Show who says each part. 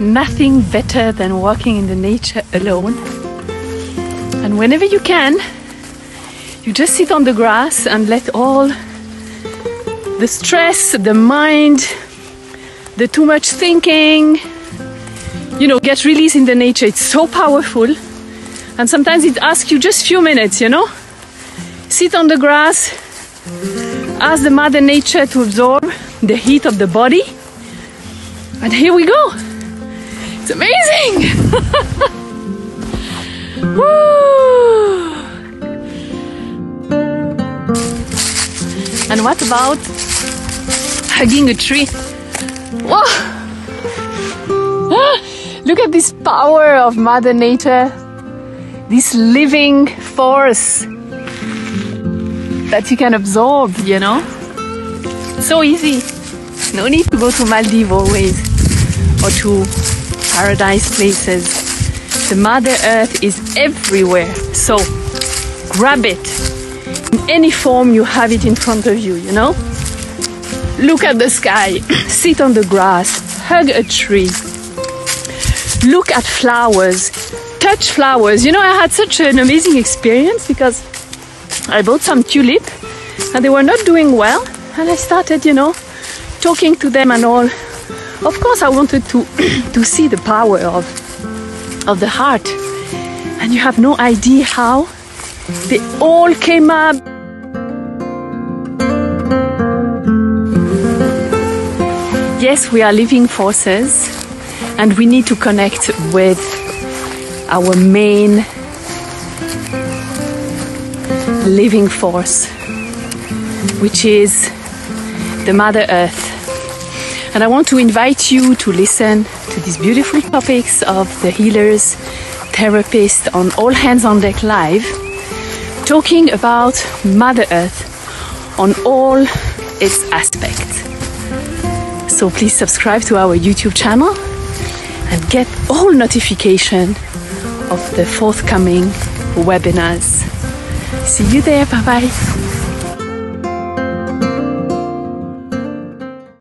Speaker 1: nothing better than walking in the nature alone. And whenever you can, you just sit on the grass and let all the stress, the mind, the too much thinking, you know, get released in the nature. It's so powerful. And sometimes it asks you just few minutes, you know? Sit on the grass, ask the mother nature to absorb the heat of the body. And here we go. It's amazing. Woo! And what about hugging a tree? Whoa! Look at this power of Mother Nature, this living force that you can absorb, you know? So easy. No need to go to Maldives always or to paradise places. The Mother Earth is everywhere. So grab it in any form you have it in front of you, you know? Look at the sky, sit on the grass, hug a tree, look at flowers, touch flowers. You know, I had such an amazing experience because I bought some tulip and they were not doing well. And I started, you know, talking to them and all. Of course, I wanted to, to see the power of, of the heart. And you have no idea how they all came up. Yes, we are living forces and we need to connect with our main living force, which is the Mother Earth. And I want to invite you to listen to these beautiful topics of the healers, therapists on All Hands on Deck Live, talking about Mother Earth on all its aspects. So please subscribe to our YouTube channel and get all notification of the forthcoming webinars. See you there. Bye bye.